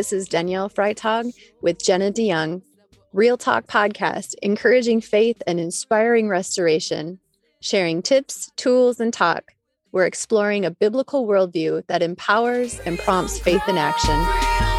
This is Danielle Freitag with Jenna DeYoung, Real Talk Podcast, encouraging faith and inspiring restoration, sharing tips, tools, and talk. We're exploring a biblical worldview that empowers and prompts faith in action.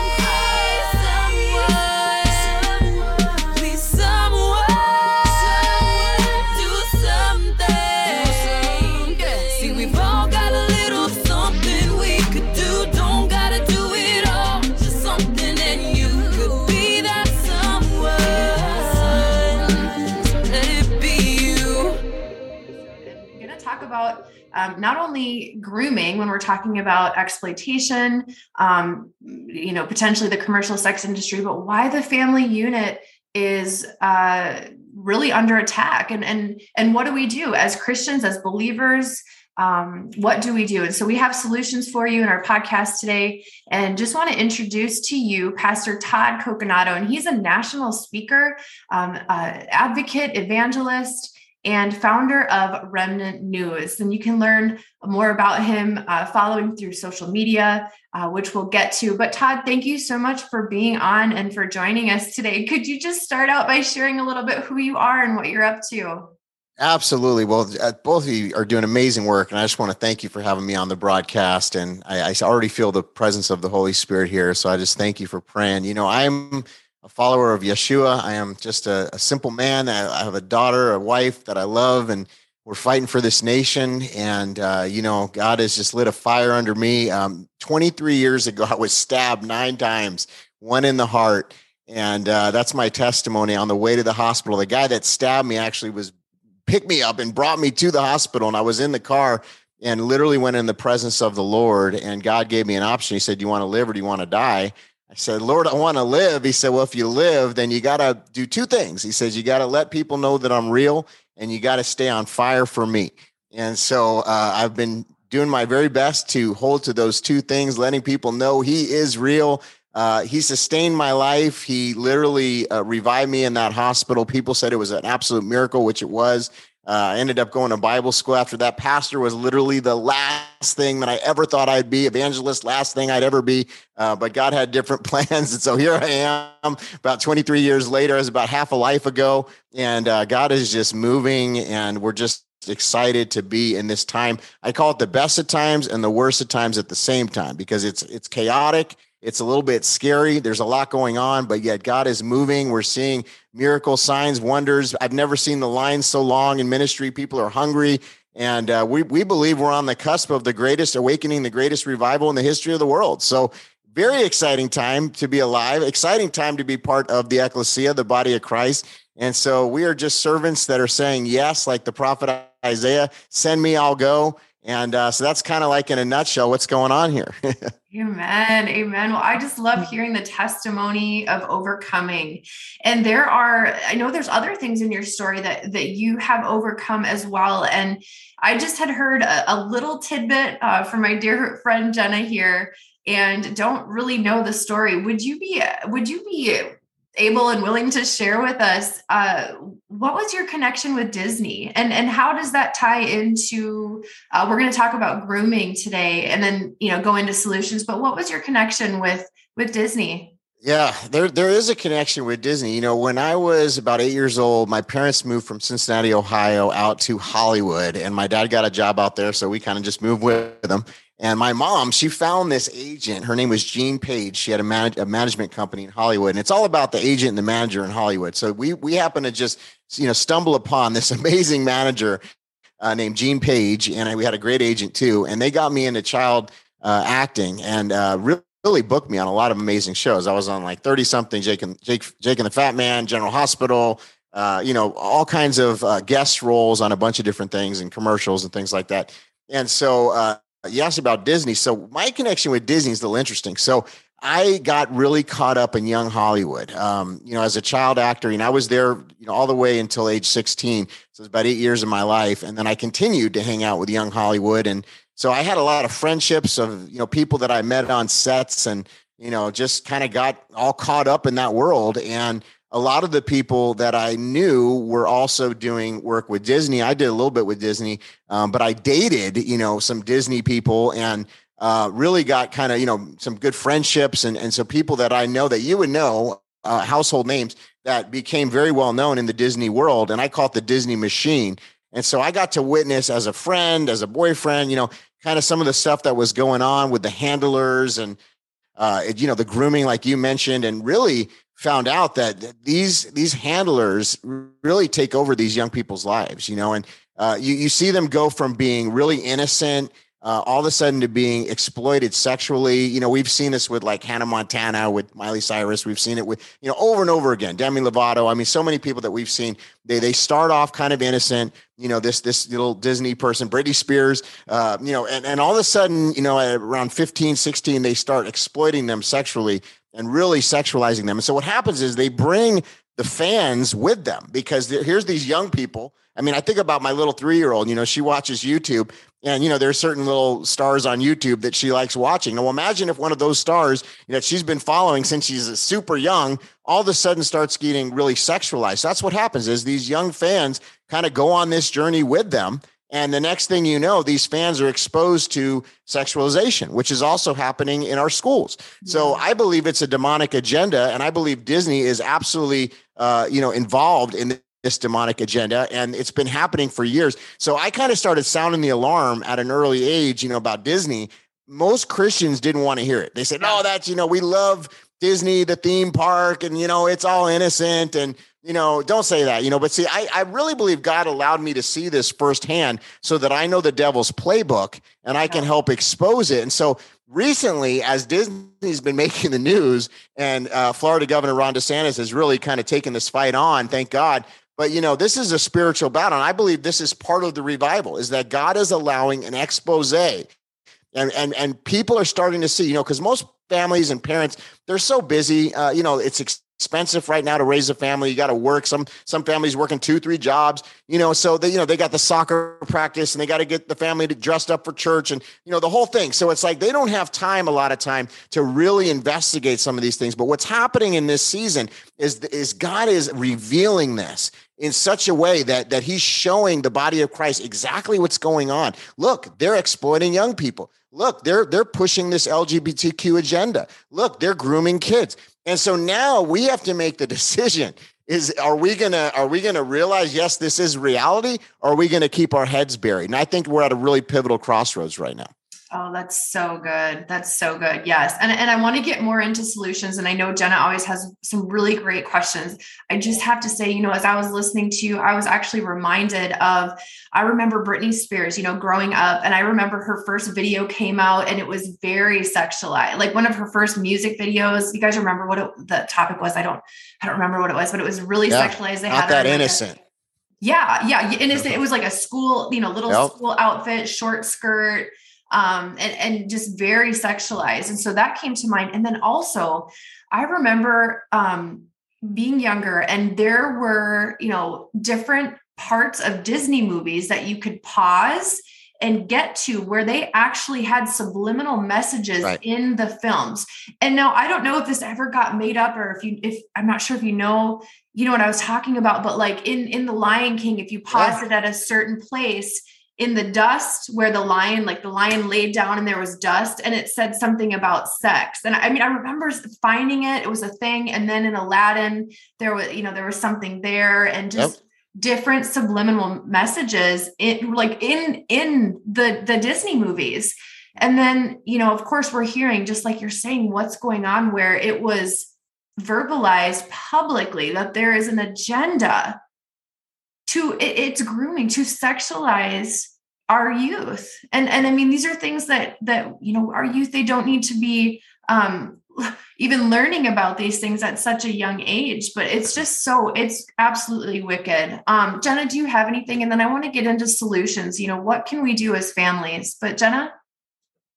Um, not only grooming when we're talking about exploitation, um, you know, potentially the commercial sex industry, but why the family unit is uh, really under attack, and and and what do we do as Christians, as believers? Um, what do we do? And so we have solutions for you in our podcast today. And just want to introduce to you Pastor Todd Coconato. And he's a national speaker, um, uh, advocate, evangelist and founder of Remnant News. And you can learn more about him uh, following through social media, uh, which we'll get to. But Todd, thank you so much for being on and for joining us today. Could you just start out by sharing a little bit who you are and what you're up to? Absolutely. Well, uh, both of you are doing amazing work, and I just want to thank you for having me on the broadcast. And I, I already feel the presence of the Holy Spirit here, so I just thank you for praying. You know, I'm a follower of Yeshua. I am just a, a simple man. I, I, have a daughter, a wife that I love, and we're fighting for this nation. And, uh, you know, God has just lit a fire under me. Um, 23 years ago, I was stabbed nine times, one in the heart. And uh, that's my testimony on the way to the hospital. The guy that stabbed me actually was picked me up and brought me to the hospital. And I was in the car and literally went in the presence of the Lord. And God gave me an option. He said, Do you want to live or do you want to die? I said, Lord, I want to live. He said, Well, if you live, then you got to do two things. He says, You got to let people know that I'm real and you got to stay on fire for me. And so uh, I've been doing my very best to hold to those two things, letting people know He is real. Uh, he sustained my life. He literally uh, revived me in that hospital. People said it was an absolute miracle, which it was. Uh, I ended up going to Bible school after that. Pastor was literally the last thing that I ever thought I'd be. Evangelist, last thing I'd ever be. Uh, but God had different plans, and so here I am. About 23 years later, as about half a life ago, and uh, God is just moving, and we're just excited to be in this time. I call it the best of times and the worst of times at the same time because it's it's chaotic it's a little bit scary. There's a lot going on, but yet God is moving. We're seeing miracle signs, wonders. I've never seen the lines so long in ministry. People are hungry. And uh, we, we believe we're on the cusp of the greatest awakening, the greatest revival in the history of the world. So, very exciting time to be alive, exciting time to be part of the ecclesia, the body of Christ. And so, we are just servants that are saying yes, like the prophet Isaiah send me, I'll go. And uh, so that's kind of like in a nutshell what's going on here. Amen. Amen. Well, I just love hearing the testimony of overcoming. And there are, I know there's other things in your story that that you have overcome as well. And I just had heard a, a little tidbit uh, from my dear friend Jenna here, and don't really know the story. Would you be would you be able and willing to share with us uh, what was your connection with disney and and how does that tie into uh, we're going to talk about grooming today and then you know go into solutions but what was your connection with with disney yeah, there there is a connection with Disney. You know, when I was about eight years old, my parents moved from Cincinnati, Ohio, out to Hollywood, and my dad got a job out there, so we kind of just moved with them. And my mom, she found this agent. Her name was Jean Page. She had a, manage, a management company in Hollywood, and it's all about the agent and the manager in Hollywood. So we we happened to just you know stumble upon this amazing manager uh, named Jean Page, and I, we had a great agent too. And they got me into child uh, acting and uh, really really booked me on a lot of amazing shows. I was on like 30 something, Jake and Jake, Jake and the Fat Man, General Hospital, uh, you know, all kinds of uh, guest roles on a bunch of different things and commercials and things like that. And so uh, you asked about Disney. So my connection with Disney is a little interesting. So I got really caught up in young Hollywood. Um, you know, as a child actor, and I was there, you know, all the way until age 16. So it's about eight years of my life. And then I continued to hang out with young Hollywood. And so I had a lot of friendships of, you know, people that I met on sets and, you know, just kind of got all caught up in that world. And a lot of the people that I knew were also doing work with Disney. I did a little bit with Disney, um, but I dated, you know, some Disney people and uh, really got kind of you know some good friendships and and so people that I know that you would know uh, household names that became very well known in the Disney world, and I call it the Disney machine. And so I got to witness as a friend, as a boyfriend, you know, kind of some of the stuff that was going on with the handlers and uh, you know the grooming, like you mentioned, and really found out that these these handlers really take over these young people's lives. You know, and uh, you you see them go from being really innocent uh, all of a sudden to being exploited sexually. You know, we've seen this with like Hannah Montana, with Miley Cyrus. We've seen it with, you know, over and over again. Demi Lovato. I mean, so many people that we've seen, they they start off kind of innocent. You know, this this little Disney person, Britney Spears, uh, you know, and, and all of a sudden, you know, around 15, 16, they start exploiting them sexually and really sexualizing them. And so what happens is they bring the fans with them because here's these young people. I mean, I think about my little three year old, you know, she watches YouTube and, you know, there's certain little stars on YouTube that she likes watching. Now, imagine if one of those stars that she's been following since she's super young, all of a sudden starts getting really sexualized. That's what happens is these young fans kind of go on this journey with them. And the next thing you know, these fans are exposed to sexualization, which is also happening in our schools. So I believe it's a demonic agenda, and I believe Disney is absolutely, uh, you know, involved in this demonic agenda and it's been happening for years. So i kind of started sounding the alarm at an early age you know about disney. Most christians didn't want to hear it. They said no that's you know we love disney the theme park and you know it's all innocent and you know don't say that you know but see I, I really believe god allowed me to see this firsthand so that i know the devil's playbook and i can help expose it. And so recently as disney's been making the news and uh, florida governor ron desantis has really kind of taken this fight on thank god but you know, this is a spiritual battle. And I believe this is part of the revival is that God is allowing an expose. And and and people are starting to see, you know, because most families and parents, they're so busy. Uh, you know, it's expensive right now to raise a family. You got to work. Some some families working two, three jobs. You know, so they you know they got the soccer practice and they got to get the family to dressed up for church and you know the whole thing. So it's like they don't have time a lot of time to really investigate some of these things. But what's happening in this season is is God is revealing this in such a way that that he's showing the body of Christ exactly what's going on. Look, they're exploiting young people. Look, they're they're pushing this LGBTQ agenda. Look, they're grooming kids. And so now we have to make the decision is are we gonna are we gonna realize yes this is reality or are we gonna keep our heads buried and i think we're at a really pivotal crossroads right now Oh, that's so good. That's so good. Yes. And, and I want to get more into solutions. And I know Jenna always has some really great questions. I just have to say, you know, as I was listening to you, I was actually reminded of, I remember Britney Spears, you know, growing up, and I remember her first video came out and it was very sexualized. Like one of her first music videos. You guys remember what it, the topic was? I don't, I don't remember what it was, but it was really yeah, sexualized. They not had that innocent. Like a, yeah. Yeah. Innocent. It was like a school, you know, little yep. school outfit, short skirt um, and, and just very sexualized. And so that came to mind. And then also, I remember um, being younger, and there were, you know, different parts of Disney movies that you could pause and get to where they actually had subliminal messages right. in the films. And now I don't know if this ever got made up or if you if I'm not sure if you know, you know what I was talking about, but like in in the Lion King if you pause yeah. it at a certain place, in the dust where the lion like the lion laid down and there was dust and it said something about sex. And i mean i remember finding it it was a thing. And then in aladdin there was you know there was something there and just yep. different subliminal messages in like in in the the disney movies. And then you know of course we're hearing just like you're saying what's going on where it was verbalized publicly that there is an agenda to it, it's grooming to sexualize our youth. And and i mean these are things that that you know our youth they don't need to be um even learning about these things at such a young age but it's just so it's absolutely wicked. Um jenna do you have anything? And then i want to get into solutions you know what can we do as families? But jenna?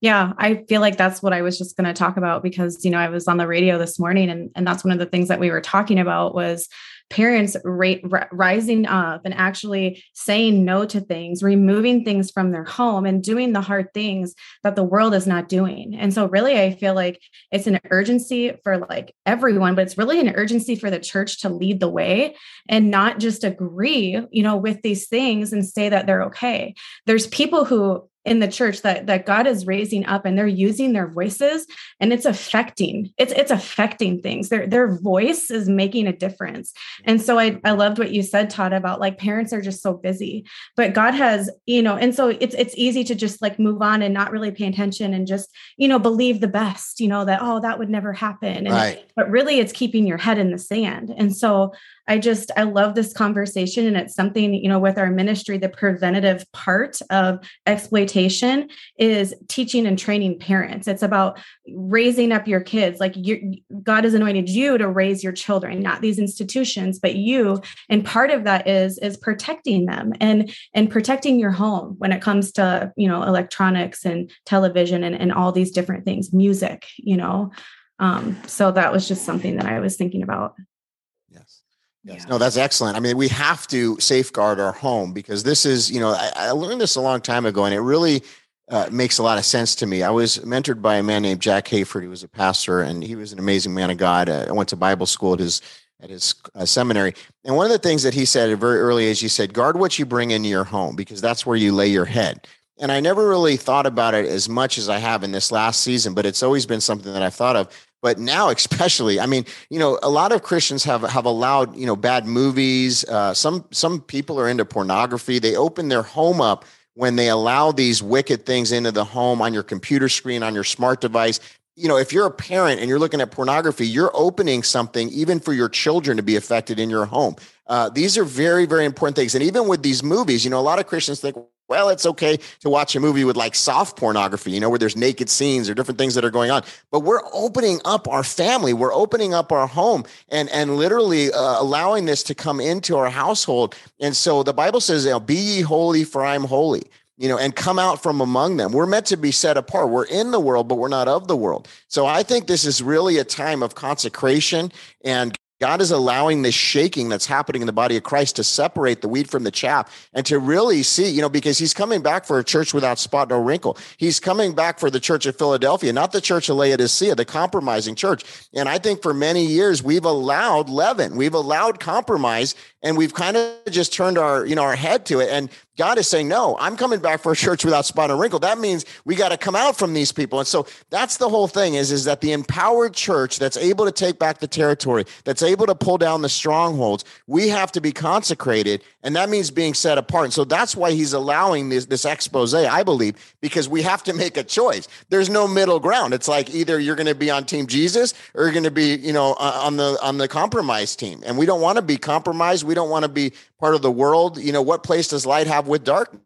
Yeah, I feel like that's what I was just going to talk about because you know I was on the radio this morning and and that's one of the things that we were talking about was parents ra- rising up and actually saying no to things, removing things from their home and doing the hard things that the world is not doing. And so really I feel like it's an urgency for like everyone, but it's really an urgency for the church to lead the way and not just agree, you know, with these things and say that they're okay. There's people who in the church that that God is raising up and they're using their voices and it's affecting it's it's affecting things. Their their voice is making a difference. And so I I loved what you said Todd about like parents are just so busy but God has you know and so it's it's easy to just like move on and not really pay attention and just you know believe the best you know that oh that would never happen. And, right. but really it's keeping your head in the sand. And so I just, I love this conversation. And it's something, you know, with our ministry, the preventative part of exploitation is teaching and training parents. It's about raising up your kids. Like you, God has anointed you to raise your children, not these institutions, but you. And part of that is, is protecting them and, and protecting your home when it comes to, you know, electronics and television and, and all these different things, music, you know. Um, so that was just something that I was thinking about. Yes. No, that's excellent. I mean, we have to safeguard our home because this is, you know, I, I learned this a long time ago and it really uh, makes a lot of sense to me. I was mentored by a man named Jack Hayford. He was a pastor and he was an amazing man of God. Uh, I went to Bible school at his at his uh, seminary. And one of the things that he said at very early age, he said, guard what you bring into your home because that's where you lay your head. And I never really thought about it as much as I have in this last season, but it's always been something that I've thought of but now especially i mean you know a lot of christians have have allowed you know bad movies uh, some some people are into pornography. They open their home up when they allow these wicked things into the home on your computer screen on your smart device. You know if you're a parent and you're looking at pornography you're opening something even for your children to be affected in your home. Uh, these are very very important things. And even with these movies you know a lot of christians think well, it's okay to watch a movie with like soft pornography, you know, where there's naked scenes or different things that are going on. But we're opening up our family, we're opening up our home, and and literally uh, allowing this to come into our household. And so the Bible says, you know, "Be ye holy, for I'm holy." You know, and come out from among them. We're meant to be set apart. We're in the world, but we're not of the world. So I think this is really a time of consecration and God is allowing this shaking that's happening in the body of Christ to separate the wheat from the chaff and to really see, you know, because he's coming back for a church without spot nor wrinkle. He's coming back for the church of Philadelphia, not the church of Laodicea, the compromising church. And I think for many years we've allowed leaven, we've allowed compromise, and we've kind of just turned our, you know, our head to it. And God is saying, no, I'm coming back for a church without spot or wrinkle. That means we got to come out from these people. And so that's the whole thing is, is that the empowered church that's able to take back the territory, that's able to pull down the strongholds, we have to be consecrated. And that means being set apart. And so that's why he's allowing this, this expose, I believe, because we have to make a choice. There's no middle ground. It's like either you're going to be on team Jesus or you're going to be, you know, on the, on the compromise team. And we don't want to be compromised. We don't want to be part of the world. You know, what place does light have with darkness?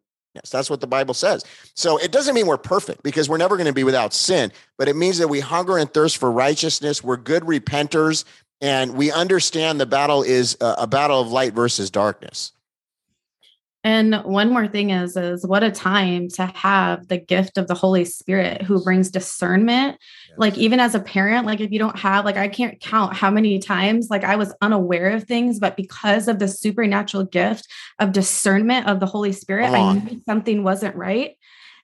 That's what the Bible says. So it doesn't mean we're perfect because we're never going to be without sin, but it means that we hunger and thirst for righteousness. We're good repenters and we understand the battle is uh, a battle of light versus darkness. And one more thing is is what a time to have the gift of the Holy Spirit who brings discernment. Yes. Like even as a parent, like if you don't have like I can't count how many times like I was unaware of things, but because of the supernatural gift of discernment of the Holy Spirit, I knew something wasn't right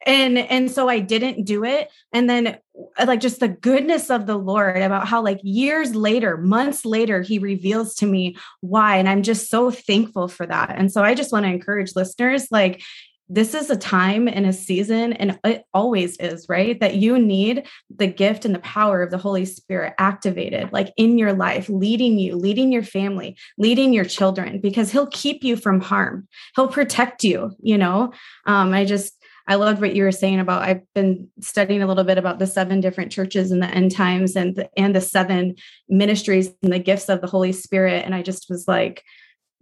and and so i didn't do it. And then uh, like just the goodness of the lord about how like years later months later he reveals to me why. And i'm just so thankful for that. And so i just want to encourage listeners like this is a time and a season and it always is right that you need the gift and the power of the holy spirit activated like in your life leading you leading your family leading your children because he'll keep you from harm. He'll protect you you know? Um, i just I loved what you were saying about I've been studying a little bit about the seven different churches in the end times and the, and the seven ministries and the gifts of the Holy Spirit and I just was like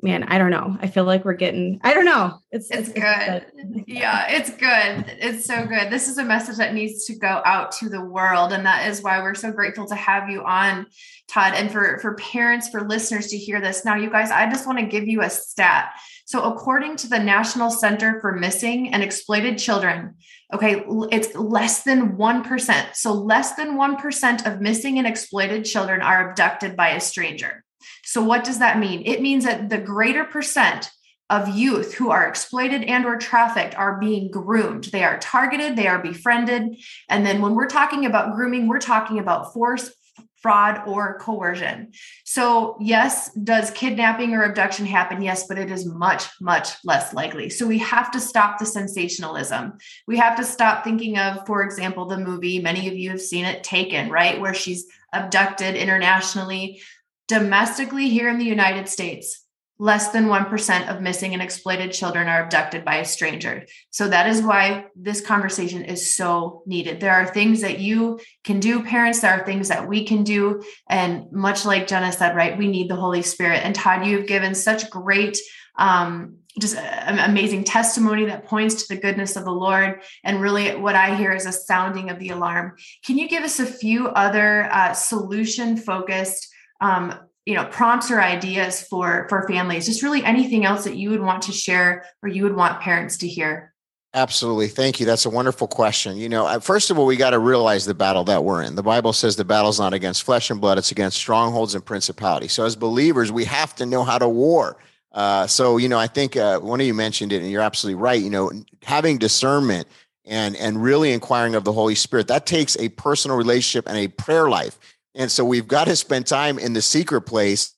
man, I don't know. I feel like we're getting, I don't know. It's, it's, it's good. good. yeah, it's good. It's so good. This is a message that needs to go out to the world. And that is why we're so grateful to have you on, Todd, and for, for parents, for listeners to hear this. Now, you guys, I just want to give you a stat. So, according to the National Center for Missing and Exploited Children, okay, it's less than 1%. So, less than 1% of missing and exploited children are abducted by a stranger. So what does that mean? It means that the greater percent of youth who are exploited and or trafficked are being groomed they are targeted they are befriended and then when we're talking about grooming we're talking about force fraud, or coercion. So, yes, does kidnapping or abduction happen? Yes, but it is much, much less likely. So, we have to stop the sensationalism. We have to stop thinking of, for example, the movie, many of you have seen it, Taken, right? Where she's abducted internationally. Domestically, here in the United States, less than 1% of missing and exploited children are abducted by a stranger. So that is why this conversation is so needed. There are things that you can do, parents, there are things that we can do. And much like Jenna said, right, we need the Holy Spirit. And Todd, you've given such great, um, just amazing testimony that points to the goodness of the Lord. And really, what I hear is a sounding of the alarm. Can you give us a few other uh, solution focused um, you know prompts or ideas for for families just really anything else that you would want to share or you would want parents to hear? Absolutely. Thank you. That's a wonderful question. You know first of all we got to realize the battle that we're in. The bible says the battle's not against flesh and blood it's against strongholds and principalities. So as believers we have to know how to war. Uh, so you know i think uh, one of you mentioned it and you're absolutely right. You know having discernment and and really inquiring of the holy spirit that takes a personal relationship and a prayer life and so we've got to spend time in the secret place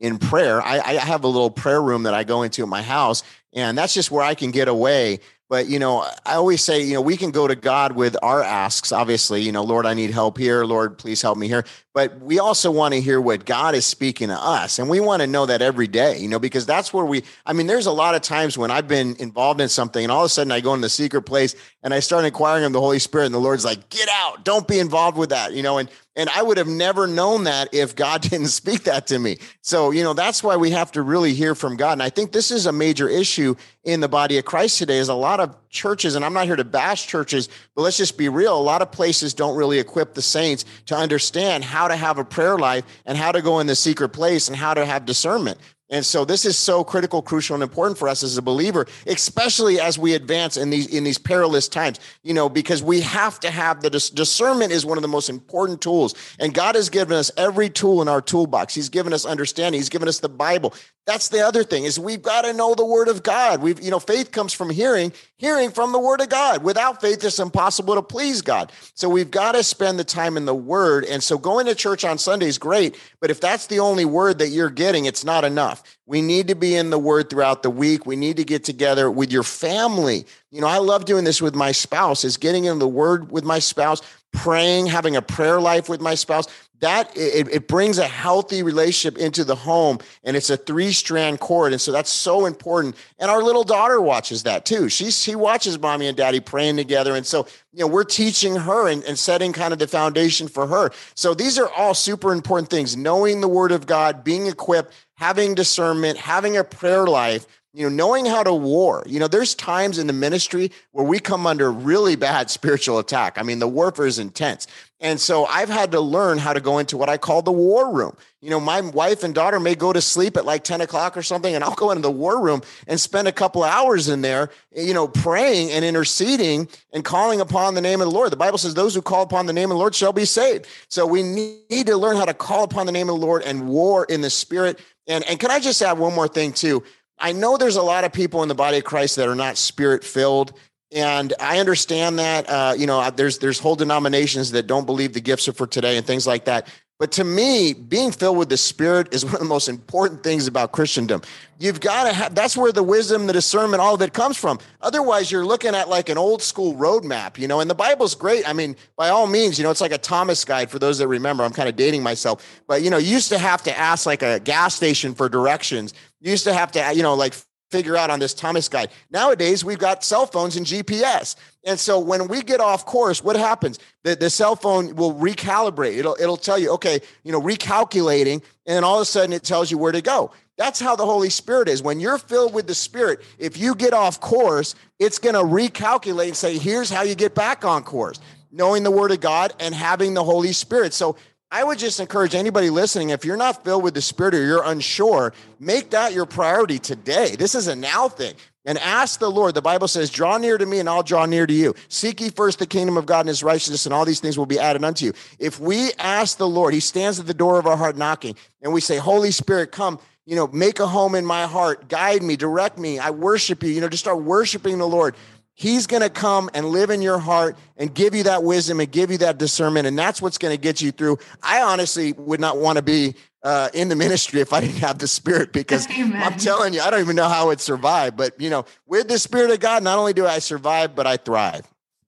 in prayer. I, I, have a little prayer room that I go into at my house, and that's just where I can get away but, you know, I always say, you know, we can go to God with our asks, obviously, you know, Lord, I need help here. Lord, please help me here. But we also want to hear what God is speaking to us. And we want to know that every day, you know, because that's where we, I mean, there's a lot of times when I've been involved in something and all of a sudden I go in the secret place and I start inquiring of the Holy Spirit and the Lord's like, get out, don't be involved with that, you know, and, and I would have never known that if God didn't speak that to me. So, you know, that's why we have to really hear from God. And I think this is a major issue in the body of Christ today is a lot of churches, and I'm not here to bash churches, but let's just be real. A lot of places don't really equip the saints to understand how to have a prayer life and how to go in the secret place and how to have discernment. And so this is so critical, crucial, and important for us as a believer, especially as we advance in these in these perilous times. You know, because we have to have the dis- discernment is one of the most important tools, and God has given us every tool in our toolbox. He's given us understanding. He's given us the Bible. That's the other thing is we've got to know the Word of God. We've you know faith comes from hearing, hearing from the Word of God. Without faith, it's impossible to please God. So we've got to spend the time in the Word. And so going to church on Sunday is great, but if that's the only word that you're getting, it's not enough enough. We need to be in the word throughout the week. We need to get together with your family. You know, I love doing this with my spouse, is getting in the word with my spouse, praying, having a prayer life with my spouse. That it, it brings a healthy relationship into the home and it's a three strand cord. And so that's so important. And our little daughter watches that too. She, she watches mommy and daddy praying together. And so, you know, we're teaching her and, and setting kind of the foundation for her. So these are all super important things knowing the word of God, being equipped, having discernment, having a prayer life, you know, knowing how to war. You know, there's times in the ministry where we come under really bad spiritual attack. I mean, the warfare is intense. And so I've had to learn how to go into what I call the war room. You know, my wife and daughter may go to sleep at like 10 o'clock or something, and I'll go into the war room and spend a couple hours in there, you know, praying and interceding and calling upon the name of the Lord. The Bible says, Those who call upon the name of the Lord shall be saved. So we need to learn how to call upon the name of the Lord and war in the spirit and, and can I just add one more thing too? I know there's a lot of people in the body of Christ that are not spirit filled. And I understand that, uh, you know, there's, there's whole denominations that don't believe the gifts are for today and things like that. But to me, being filled with the Spirit is one of the most important things about Christendom. You've got to have, that's where the wisdom, the discernment, all of it comes from. Otherwise, you're looking at like an old school roadmap, you know, and the Bible's great. I mean, by all means, you know, it's like a Thomas guide for those that remember. I'm kind of dating myself, but, you know, you used to have to ask like a gas station for directions. You used to have to, you know, like figure out on this Thomas guide. Nowadays, we've got cell phones and GPS. And so when we get off course, what happens? The, the cell phone will recalibrate. It'll, it'll tell you, okay, you know, recalculating. And then all of a sudden it tells you where to go. That's how the Holy Spirit is. When you're filled with the Spirit, if you get off course, it's going to recalculate and say, here's how you get back on course, knowing the Word of God and having the Holy Spirit. So I would just encourage anybody listening if you're not filled with the Spirit or you're unsure, make that your priority today. This is a now thing. And ask the Lord. The Bible says, Draw near to me and I'll draw near to you. Seek ye first the kingdom of God and his righteousness, and all these things will be added unto you. If we ask the Lord, he stands at the door of our heart knocking, and we say, Holy Spirit, come, you know, make a home in my heart, guide me, direct me. I worship you. You know, just start worshiping the Lord He's going to come and live in your heart and give you that wisdom and give you that discernment. And that's what's going to get you through. I honestly would not want to be uh, in the ministry if I didn't have the spirit because Amen. I'm telling you, I don't even know how it survived. But, you know, with the spirit of God, not only do I survive, but I thrive.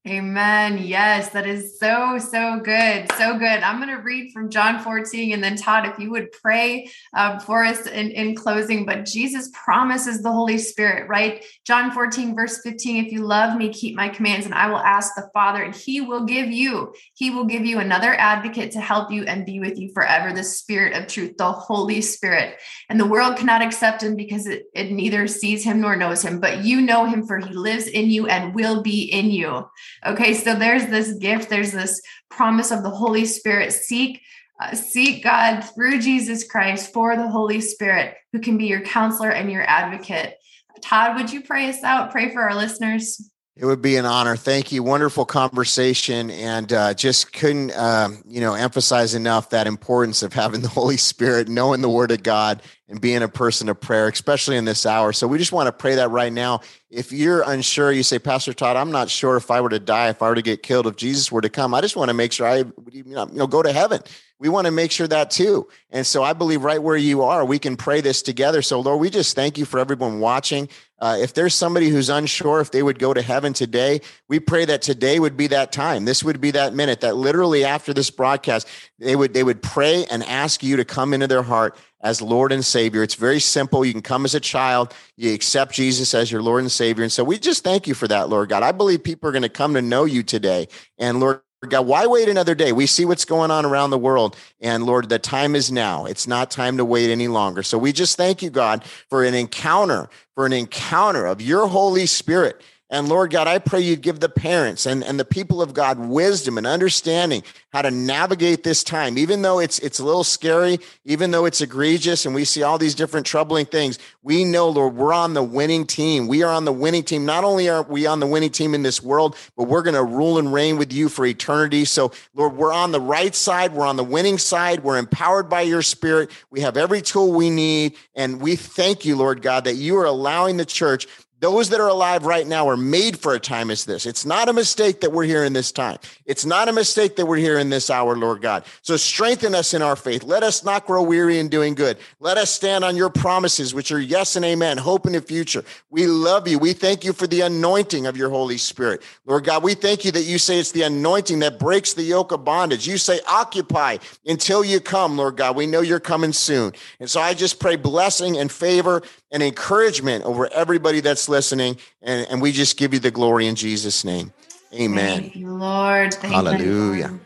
Amen. Yes, that is so, so good. So good. I'm going to read from John 14 and then Todd, if you would pray uh, for us in, in closing. But Jesus promises the Holy Spirit, right? John 14, verse 15 If you love me, keep my commands, and I will ask the Father, and he will give you, he will give you another advocate to help you and be with you forever, the Spirit of truth, the Holy Spirit. And the world cannot accept him because it, it neither sees him nor knows him, but you know him, for he lives in you and will be in you. Okay, so there's this gift, there's this promise of the Holy Spirit. Seek uh, seek God through Jesus Christ for the Holy Spirit who can be your counselor and your advocate. Todd, would you pray us out? Pray for our listeners. It would be an honor. Thank you. Wonderful conversation, and uh, just couldn't, um, you know, emphasize enough that importance of having the Holy Spirit, knowing the Word of God, and being a person of prayer, especially in this hour. So we just want to pray that right now. If you're unsure, you say, Pastor Todd, I'm not sure if I were to die, if I were to get killed, if Jesus were to come. I just want to make sure I, you know, go to heaven. We want to make sure that too. And so I believe right where you are, we can pray this together. So Lord, we just thank you for everyone watching. Uh, if there's somebody who's unsure if they would go to heaven today, we pray that today would be that time. This would be that minute that literally after this broadcast, they would they would pray and ask you to come into their heart as Lord and Savior. It's very simple. You can come as a child, you accept Jesus as your Lord and Savior. And so we just thank you for that, Lord God. I believe people are going to come to know you today. And Lord God, why wait another day? We see what's going on around the world. And Lord, the time is now. It's not time to wait any longer. So we just thank you, God, for an encounter, for an encounter of your Holy Spirit and Lord God, I pray you'd give the parents and, and the people of God wisdom and understanding how to navigate this time, even though it's it's a little scary, even though it's egregious, and we see all these different troubling things. We know, Lord, we're on the winning team. We are on the winning team. Not only are we on the winning team in this world, but we're going to rule and reign with you for eternity. So, Lord, we're on the right side. We're on the winning side. We're empowered by your spirit. We have every tool we need. And we thank you, Lord God, that you are allowing the church those that are alive right now are made for a time as this. It's not a mistake that we're here in this time. It's not a mistake that we're here in this hour, Lord God. So strengthen us in our faith. Let us not grow weary in doing good. Let us stand on your promises, which are yes and amen, hope in the future. We love you. We thank you for the anointing of your Holy Spirit. Lord God, we thank you that you say it's the anointing that breaks the yoke of bondage. You say occupy until you come, Lord God. We know you're coming soon. And so I just pray blessing and favor and encouragement over everybody that's listening. And, and we just give you the glory in Jesus' name. Amen. You, Lord. Thank Hallelujah. You,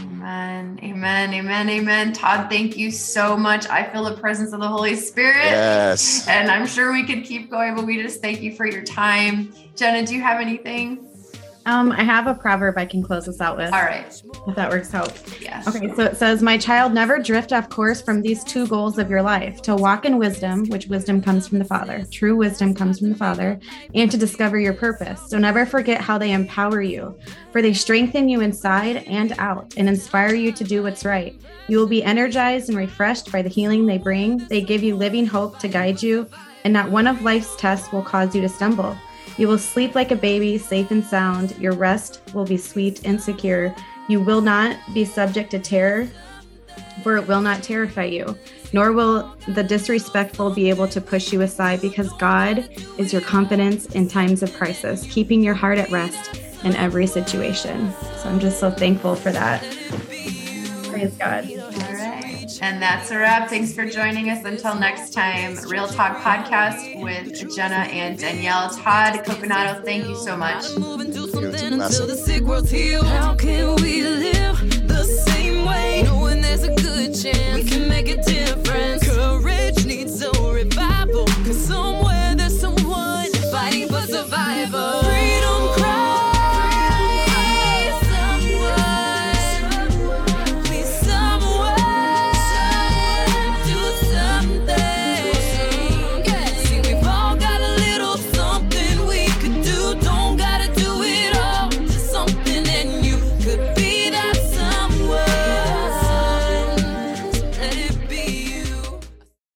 Amen. Amen. Amen. Amen. Todd, thank you so much. I feel the presence of the Holy Spirit. Yes. And I'm sure we could keep going, but we just thank you for your time. Jenna, do you have anything? Um, I have a proverb I can close this out with. All right. If that works out. Yes. Okay, so it says, My child, never drift off course from these two goals of your life to walk in wisdom, which wisdom comes from the Father, true wisdom comes from the Father, and to discover your purpose. So never forget how they empower you, for they strengthen you inside and out and inspire you to do what's right. You will be energized and refreshed by the healing they bring. They give you living hope to guide you, and not one of life's tests will cause you to stumble. You will sleep like a baby, safe and sound. Your rest will be sweet and secure. You will not be subject to terror, for it will not terrify you, nor will the disrespectful be able to push you aside, because God is your confidence in times of crisis, keeping your heart at rest in every situation. So I'm just so thankful for that. Praise God. And that's a wrap. Thanks for joining us. Until next time, Real Talk Podcast with Jenna and Danielle. Todd Coconato, thank you so much. How can we live the same way? Knowing there's a good chance we can make it different.